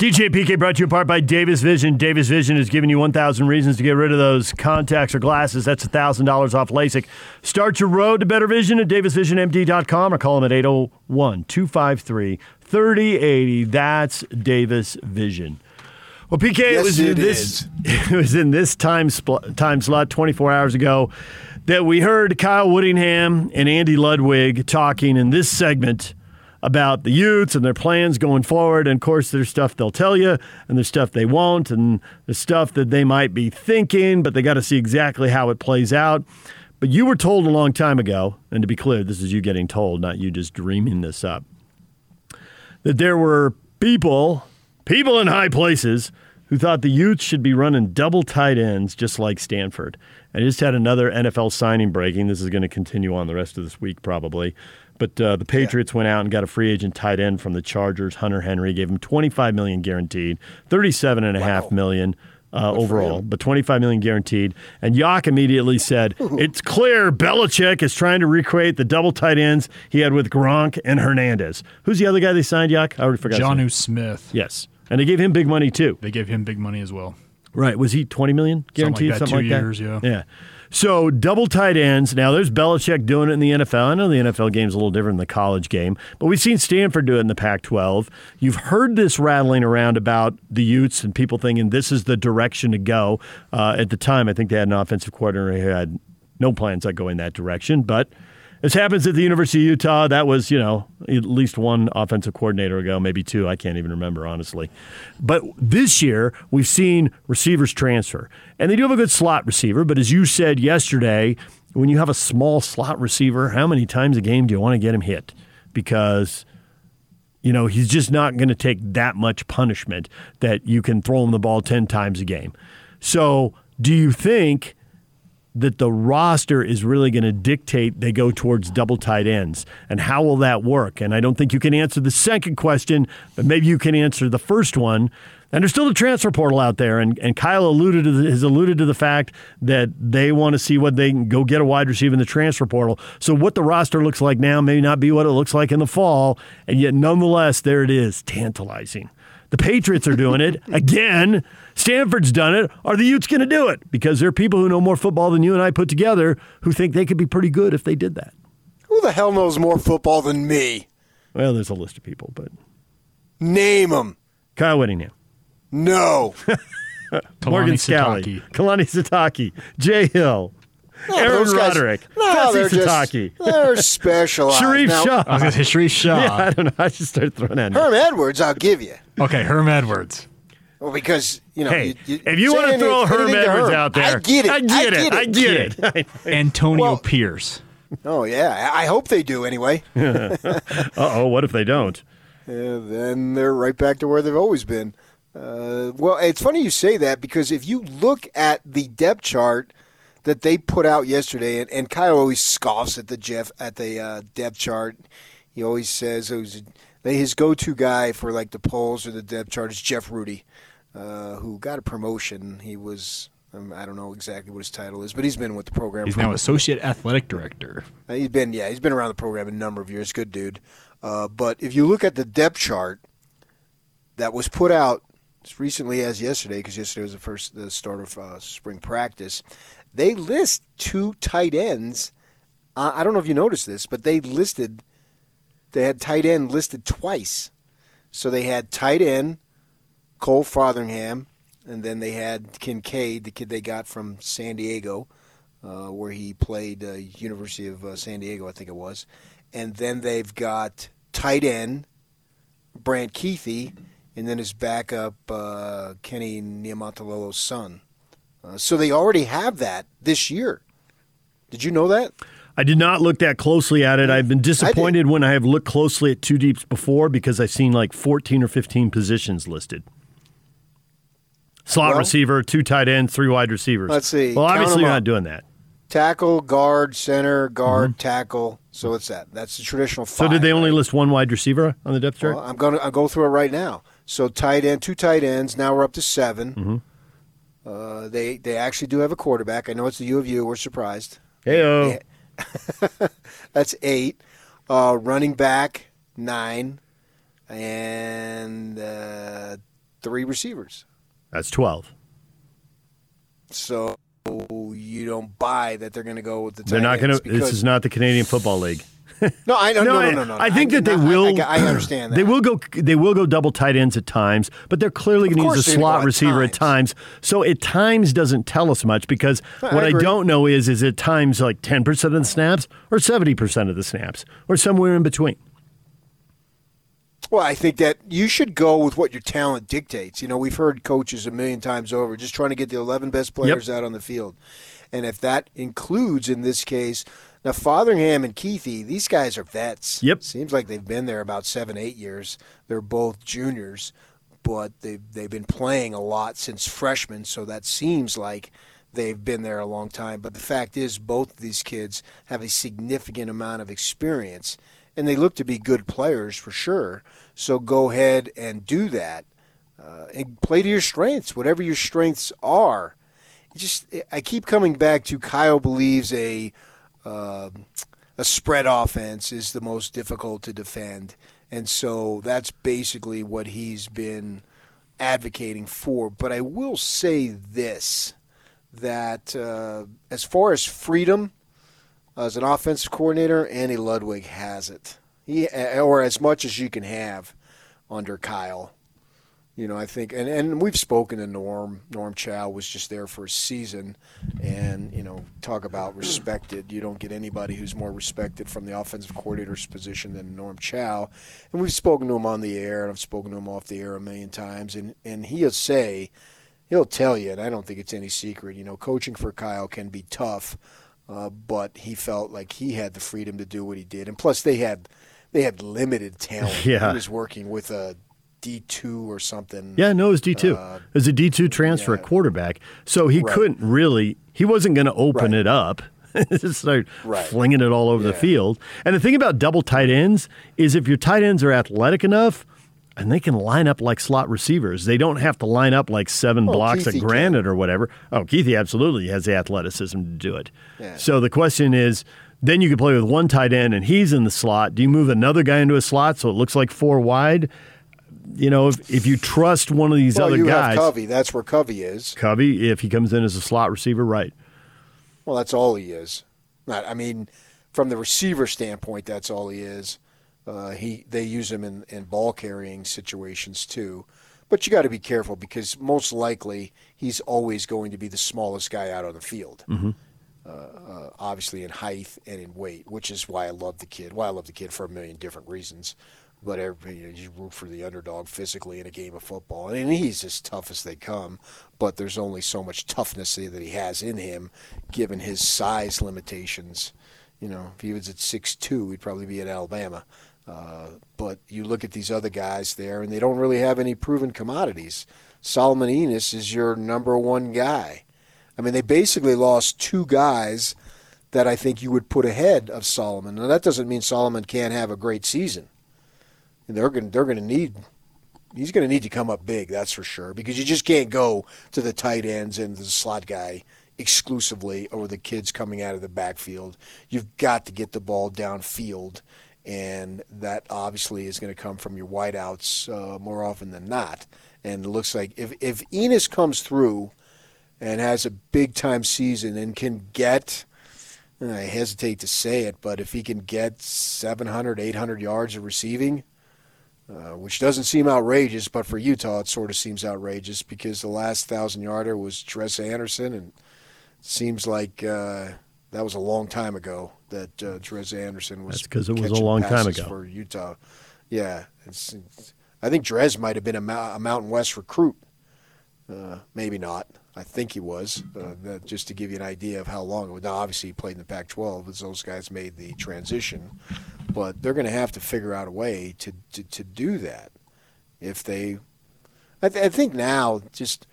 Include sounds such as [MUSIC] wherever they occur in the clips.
DJ PK brought to you in part by Davis Vision. Davis Vision is giving you 1,000 reasons to get rid of those contacts or glasses. That's $1,000 off LASIK. Start your road to better vision at davisvisionmd.com or call them at 801 253 3080. That's Davis Vision. Well, PK, it was in it this [LAUGHS] it was in this time spl- time slot 24 hours ago that we heard Kyle Whittingham and Andy Ludwig talking in this segment about the Utes and their plans going forward. And of course, there's stuff they'll tell you, and there's stuff they won't, and there's stuff that they might be thinking, but they got to see exactly how it plays out. But you were told a long time ago, and to be clear, this is you getting told, not you just dreaming this up that there were people, people in high places, who thought the Utes should be running double tight ends just like Stanford. I just had another NFL signing breaking. This is going to continue on the rest of this week probably. But uh, the Patriots went out and got a free agent tight end from the Chargers, Hunter Henry, gave him 25 million guaranteed, 37 and a half million uh, overall, but 25 million guaranteed. And Yak immediately said, [LAUGHS] "It's clear Belichick is trying to recreate the double tight ends he had with Gronk and Hernandez. Who's the other guy they signed? Yak, I already forgot. Jonnu Smith. Yes, and they gave him big money too. They gave him big money as well. Right? Was he 20 million guaranteed? Something like that, two years, yeah. Yeah. So double tight ends. Now there's Belichick doing it in the NFL. I know the NFL game's a little different than the college game, but we've seen Stanford do it in the Pac-12. You've heard this rattling around about the Utes and people thinking this is the direction to go. Uh, at the time, I think they had an offensive coordinator who had no plans on going that direction, but. This happens at the University of Utah. That was, you know, at least one offensive coordinator ago, maybe two. I can't even remember, honestly. But this year, we've seen receivers transfer. And they do have a good slot receiver. But as you said yesterday, when you have a small slot receiver, how many times a game do you want to get him hit? Because you know, he's just not going to take that much punishment that you can throw him the ball 10 times a game. So, do you think that the roster is really going to dictate they go towards double tight ends? And how will that work? And I don't think you can answer the second question, but maybe you can answer the first one. And there's still the transfer portal out there, and, and Kyle alluded to the, has alluded to the fact that they want to see what they can go get a wide receiver in the transfer portal. So what the roster looks like now may not be what it looks like in the fall, and yet nonetheless, there it is, tantalizing. The Patriots are doing it [LAUGHS] again. Stanford's done it. Are the Utes going to do it? Because there are people who know more football than you and I put together who think they could be pretty good if they did that. Who the hell knows more football than me? Well, there's a list of people, but Name them. Kyle Whittingham, No. [LAUGHS] Morgan Kalani Scalley, Sitake. Kalani Sitake, Jay Hill, No, Aaron those guys- Roderick, No, Fessy they're just Sitake, they're specialized. [LAUGHS] Sharrieff Now, Shah. I was going to say Sharrieff Shah. Yeah, I don't know. I just started throwing that. Herm Edwards, I'll give you. Okay, Herm Edwards. Well, because you know, Hey, you, you, if you want to throw Herm Edwards Herm, out there, I get it. I get it. I get Get it. Antonio Well- Pierce. Oh yeah, I I hope they do anyway. [LAUGHS] Uh oh, what if they don't? Yeah, then they're right back to where they've always been. Uh, well, it's funny you say that because if you look at the depth chart that they put out yesterday, and, and Kyle always scoffs at the Jeff at the uh, depth chart. He always says it was, his go-to guy for like the polls or the depth chart is Jeff Rudy, uh, who got a promotion. He was. Um, I don't know exactly what his title is, but he's been with the program. He's for now Associate Athletic Director. uh, He's been yeah, he's been around the program a number of years. Good dude. Uh, but if you look at the depth chart that was put out as recently as yesterday, because yesterday was the first the start of uh, spring practice, they list two tight ends. I don't know if you noticed this, but they listed they had tight end listed twice. So they had tight end Cole Fotheringham, and then they had Kincaid, the kid they got from San Diego uh, where he played uh, University of uh, San Diego, I think it was. And then they've got tight end Brant Kuithe, and then his backup uh, Kenny Niumatalolo's son. Uh, so they already have that this year. Did you know that? I did not look that closely at it. I've been disappointed when I have looked closely at two deeps before because I've seen like 14 or 15 positions listed. Slot Well- receiver, two tight ends, three wide receivers. Let's see. Well, obviously you're not doing that. Tackle, guard, center, guard, tackle. So it's that. That's the traditional So did they only right? list one wide receiver on the depth chart? Well, I'm going to I'll go through it right now. So tight end, two tight ends. Now we're up to 7 Mm-hmm. Uh, they they actually do have a quarterback. I know it's the U of U. We're surprised. Heyo. [LAUGHS] That's eight. Uh, running back nine, and uh, three receivers. That's 12. So you don't buy that they're going to go with the. They're not going to. This is not the Canadian Football League. No, I no, no, I, no, no, no. I think that they will. I, I understand that. [CLEARS THROAT] They will go. They will go double tight ends at times, but they're clearly going to use a slot receiver at times. So at times doesn't tell us much because what I, don't know is is at times like ten percent of the snaps or seventy percent of the snaps or somewhere in between. Well, I think that you should go with what your talent dictates. You know, we've heard coaches a million times over just trying to get the 11 best players out on the field. And if that includes, in this case, now Fotheringham and Kuithe, these guys are vets. Yep. Seems like they've been there about seven, eight years. They're both juniors, but they've, they've been playing a lot since freshmen, so that seems like they've been there a long time. But the fact is, both of these kids have a significant amount of experience, and they look to be good players for sure. So go ahead and do that, uh, and play to your strengths, whatever your strengths are. Just, I keep coming back to Kyle believes a uh, a spread offense is the most difficult to defend, and so that's basically what he's been advocating for. But I will say this: that uh, as far as freedom as an offensive coordinator, Andy Ludwig has it. He or as much as you can have under Kyle. You know, I think, and, and we've spoken to Norm. Norm Chow was just there for a season, and you know, talk about respected. You don't get anybody who's more respected from the offensive coordinator's position than Norm Chow. And we've spoken to him on the air, and I've spoken to him off the air a million times, and and he'll say, he'll tell you, and I don't think it's any secret. You know, coaching for Kyle can be tough, uh, but he felt like he had the freedom to do what he did, and plus they had they had limited talent. [LAUGHS] Yeah. he was working with a D two or something. Yeah, no, it was D two. Uh, it was a D two transfer yeah. quarterback, so he Right. couldn't really. He wasn't going to open Right. it up. [LAUGHS] Just start Right. flinging it all over the field. And the thing about double tight ends is if your tight ends are athletic enough. And they can line up like slot receivers. They don't have to line up like seven Oh, blocks Kuithe can. granite or whatever. Oh, Kuithe absolutely has the athleticism to do it. Yeah. So the question is, then you can play with one tight end and he's in the slot. Do you move another guy into a slot so it looks like four wide? You know, if, if you trust one of these well, other you guys, have Covey. That's where Covey is. Covey, if he comes in as a slot receiver, right? Well, that's all he is. Not, I mean, from the receiver standpoint, that's all he is. Uh, he they use him in, in ball carrying situations too, but you got to be careful because most likely he's always going to be the smallest guy out on the field. Uh, uh, obviously in height and in weight, which is why I love the kid. Why I love the kid for a million different reasons. But every, you, know, you root for the underdog physically in a game of football, and he's as tough as they come. But there's only so much toughness that he has in him, given his size limitations. You know, if he was at six two, he'd probably be at Alabama. Uh, but you look at these other guys there, and they don't really have any proven commodities. Solomon Enos is your number one guy. I mean, they basically lost two guys that I think you would put ahead of Solomon. Now that doesn't mean Solomon can't have a great season. They're going they're going to need he's going to need to come up big, that's for sure, because you just can't go to the tight ends and the slot guy exclusively or the kids coming out of the backfield. You've got to get the ball downfield, and that obviously is going to come from your wideouts uh, more often than not. And it looks like if if Enos comes through and has a big time season and can get And I hesitate to say it, but if he can get 700, 800 yards of receiving, uh, which doesn't seem outrageous, but for Utah it sort of seems outrageous because the last thousand yarder was Dres Anderson, and it seems like uh, that was a long time ago that uh, Dres Anderson was. That's because it was a long time ago. for Utah. Yeah, it's, it's- I think Dres might have been a, a Mountain West recruit. Uh, maybe not. I think he was. Uh, just to give you an idea of how long. Now, obviously, he played in the Pac-12 as those guys made the transition, but they're going to have to figure out a way to, to, to do that. If they, I, th- I think now just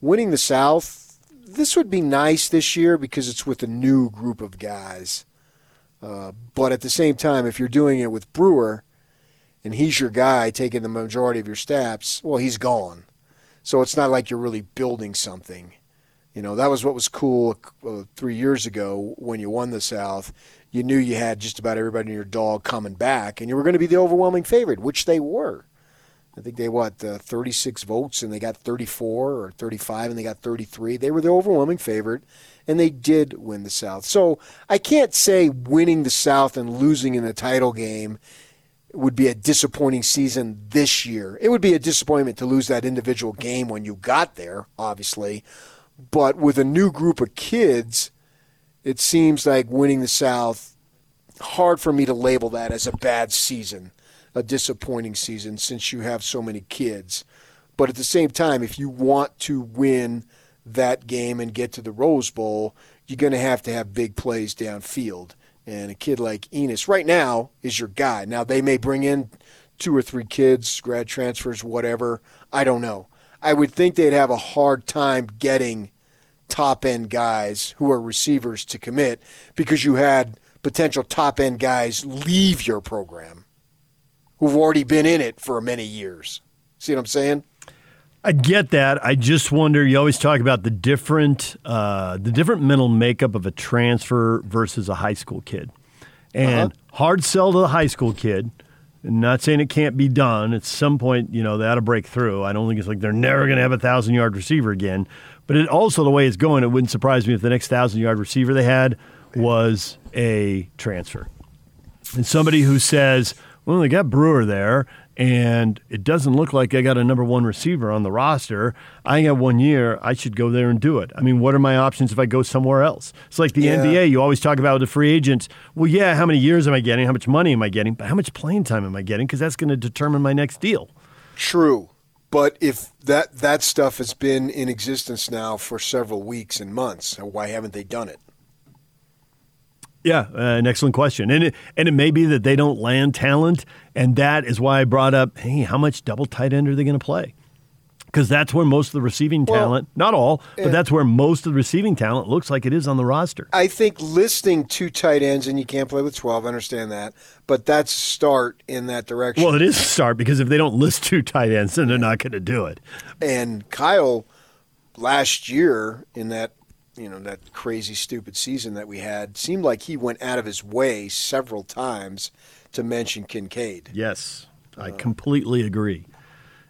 winning the South, this would be nice this year because it's with a new group of guys. Uh, but at the same time, if you're doing it with Brewer, and he's your guy taking the majority of your snaps, well, he's gone. So it's not like you're really building something. You know, that was what was cool uh, three years ago when you won the South. You knew you had just about everybody in your dog coming back, and you were going to be the overwhelming favorite, which they were. I think they what uh, 36 votes and they got 34 or 35 and they got 33. They were the overwhelming favorite and they did win the South. So I can't say winning the South and losing in the title game would be a disappointing season this year. It would be a disappointment to lose that individual game when you got there, obviously. But with a new group of kids, it seems like winning the South hard for me to label that as a bad season a disappointing season since you have so many kids. But at the same time, if you want to win that game and get to the Rose Bowl, you're going to have to have big plays downfield. And a kid like Enos right now is your guy. Now, they may bring in two or three kids, grad transfers, whatever. I don't know. I would think they'd have a hard time getting top end guys who are receivers to commit because you had potential top end guys leave your program who've already been in it for many years. See what I'm saying? I get that. I just wonder. You always talk about the different, uh, the different mental makeup of a transfer versus a high school kid, and uh-huh. hard sell to the high school kid. not saying it can't be done. At some point, you know, they ought to break through. I don't think it's like they're never going to have a thousand yard receiver again. But it also the way it's going, it wouldn't surprise me if the next thousand yard receiver they had was a transfer, and somebody who says well, they got Brewer there, and it doesn't look like I got a number one receiver on the roster. I got one year. I should go there and do it. I mean, what are my options if I go somewhere else? It's like the yeah. NBA. You always talk about the free agents. Well, yeah, how many years am I getting? How much money am I getting? But how much playing time am I getting? Because that's going to determine my next deal. True. But if that that stuff has been in existence now for several weeks and months, why haven't they done it? Yeah, uh, an excellent question, and it, and it may be that they don't land talent, and that is why I brought up, hey, how much double tight end are they going to play? Because that's where most of the receiving well, talent, not all, but that's where most of the receiving talent looks like it is on the roster. I think listing two tight ends and you can't play with twelve. I understand that, but that's a start in that direction. Well, it is a start because if they don't list two tight ends, then they're not going to do it. And Kyle last year in that you know that crazy stupid season that we had seemed like he went out of his way several times to mention Kincaid. Yes, I uh, completely agree.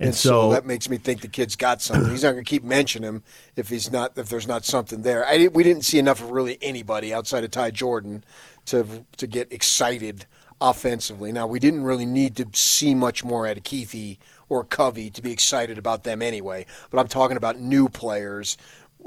And, and so, so, that makes me think the kid's got something. He's not going to keep mentioning him if he's not if there's not something there. I we didn't see enough of really anybody outside of Ty Jordan to to get excited offensively. Now we didn't really need to see much more out of Kuithe or Covey to be excited about them anyway. But I'm talking about new players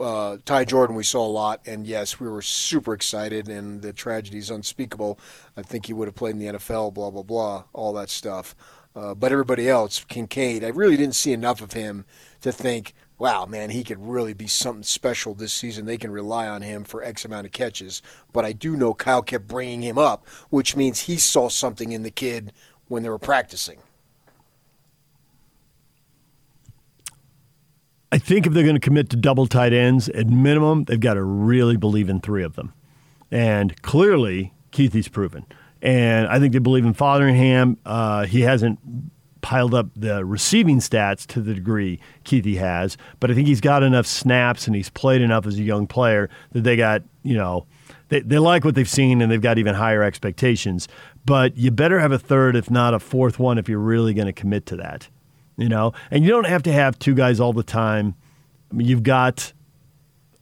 uh, Ty Jordan we saw a lot, and yes, we were super excited, and the tragedy is unspeakable. I think he would have played in the NFL, blah blah blah, all that stuff. Uh, but everybody else, Kincaid, I really didn't see enough of him to think, wow, man, he could really be something special this season. They can rely on him for X amount of catches. But I do know Kyle kept bringing him up, which means he saw something in the kid when they were practicing. Think if they're going to commit to double tight ends, at minimum, they've got to really believe in three of them. And clearly, Kuithe's proven. And I think they believe in Fotheringham. Uh, he hasn't piled up the receiving stats to the degree Kuithe has, but I think he's got enough snaps and he's played enough as a young player that they got, you know, they, they like what they've seen and they've got even higher expectations. But you better have a third, if not a fourth one, if you're really going to commit to that you know, and you don't have to have two guys all the time. I mean, you've got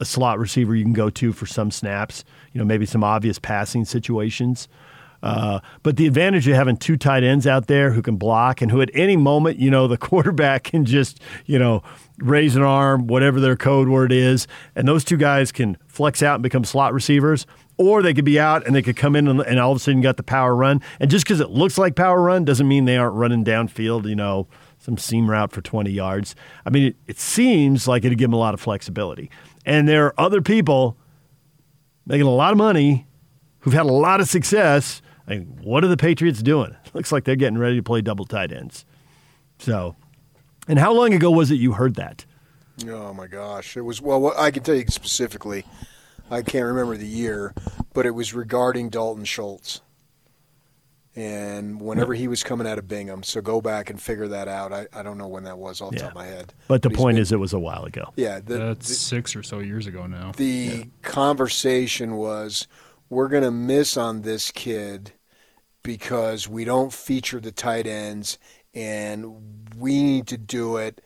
a slot receiver you can go to for some snaps, you know, maybe some obvious passing situations. Uh, but the advantage of having two tight ends out there who can block and who at any moment, you know, the [LAUGHS] quarterback can just, you know, raise an arm, whatever their code word is, and those two guys can flex out and become slot receivers, or they could be out and they could come in and, and all of a sudden got the power run. And just because it looks like power run doesn't mean they aren't running downfield, you know, some seam route for 20 yards. I mean, it, it seems like it'd give them a lot of flexibility. And there are other people making a lot of money who've had a lot of success. I mean, what are the Patriots doing? It [LAUGHS] looks like they're getting ready to play double tight ends. So, and how long ago was it you heard that? Oh my gosh, it was well. I can tell you specifically. I can't remember the year, but it was regarding Dalton Schultz and whenever he was coming out of Bingham. So go back and figure that out. I, I don't know when that was off the top of my head. But the but point been, is, it was a while ago. Yeah, the, that's the, six or so years ago now. The yeah. conversation was, we're going to miss on this kid because we don't feature the tight ends and we need to do it.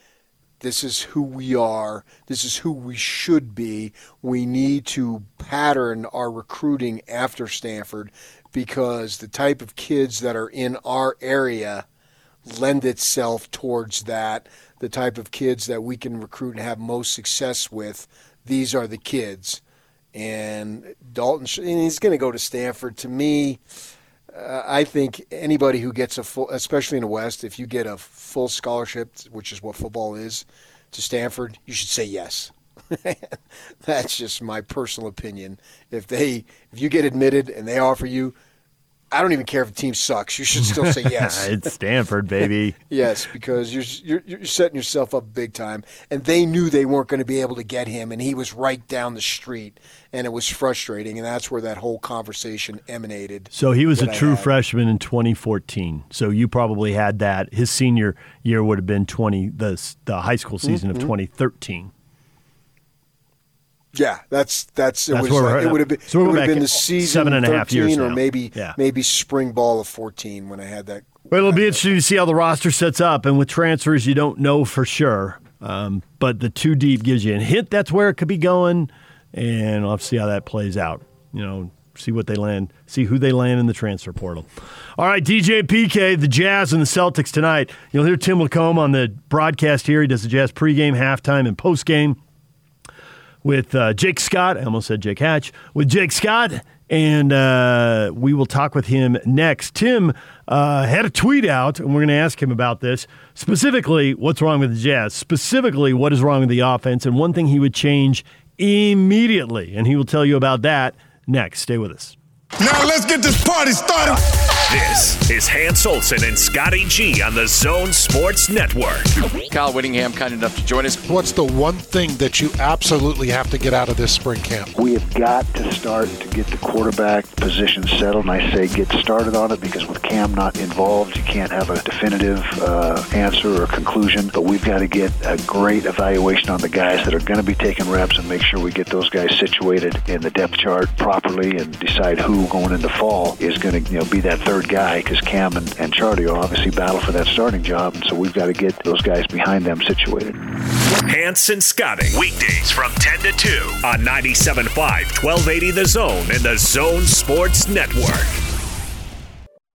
This is who we are. This is who we should be. We need to pattern our recruiting after Stanford because the type of kids that are in our area lend itself towards that. The type of kids that we can recruit and have most success with, these are the kids. And Dalton, and he's going to go to Stanford. To me, uh, I think anybody who gets a full, especially in the West, if you get a full scholarship, which is what football is, to Stanford, you should say yes. [LAUGHS] That's just my personal opinion. If they, if you get admitted and they offer you I don't even care if the team sucks. You should still say yes. [LAUGHS] it's Stanford, baby. [LAUGHS] yes, because you're, you're, you're setting yourself up big time. And they knew they weren't going to be able to get him, and he was right down the street, and it was frustrating. And that's where that whole conversation emanated. So he was a true freshman in 2014. So you probably had that. His senior year would have been 20 the the high school season mm-hmm. of 2013. Yeah, that's that's it, that's was, like, it would have been so it would have been the season seven and a half years or now. maybe yeah. maybe spring ball of fourteen when I had that. Well, it'll be interesting to see how the roster sets up, and with transfers, you don't know for sure. Um, but the two deep gives you a hint that's where it could be going, and we'll have to see how that plays out. You know, see what they land, see who they land in the transfer portal. All right, DJ PK, the Jazz and the Celtics tonight. You'll hear Tim LaComb on the broadcast here. He does the Jazz pregame, halftime, and postgame with uh, Jake Scott. I almost said Jake Hatch. With Jake Scott, and uh, we will talk with him next. Tim uh, had a tweet out, and we're going to ask him about this. Specifically, what's wrong with the Jazz? Specifically, what is wrong with the offense? And one thing he would change immediately. And he will tell you about that next. Stay with us. Now let's get this party started. This is Hans Olsen and Scotty G on the Zone Sports Network. Kyle Whittingham, kind enough to join us. What's the one thing that you absolutely have to get out of this spring camp? We have got to start to get the quarterback position settled. And I say get started on it because with Cam not involved, you can't have a definitive uh, answer or conclusion. But we've got to get a great evaluation on the guys that are going to be taking reps and make sure we get those guys situated in the depth chart properly and decide who going into fall is going to you know be that third guy because Cam and, and Charlie are obviously battle for that starting job, and so we've got to get those guys behind them situated. Hanson Scotting, weekdays from 10 to 2 on 97.5, 1280 The Zone and The Zone Sports Network.